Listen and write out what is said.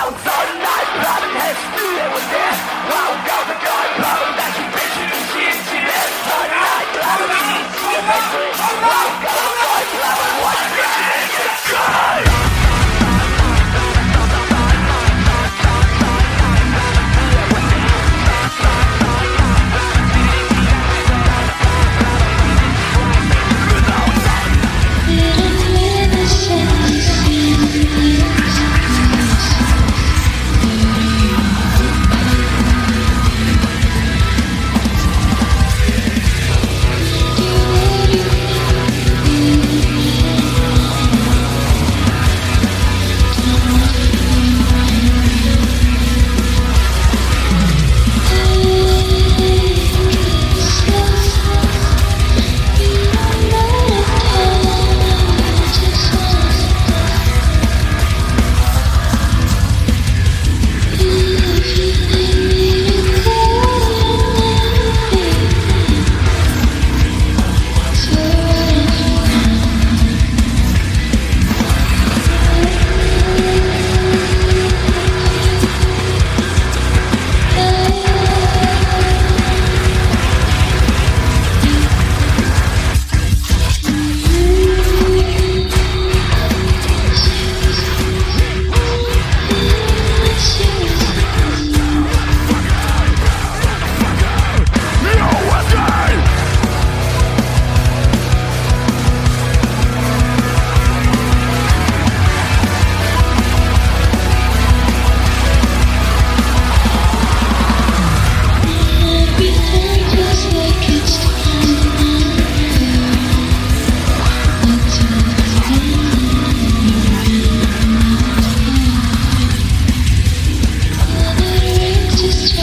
clouds on night Plotting heads. Through there was there Wow, That you bitch, you shit, night Plotting just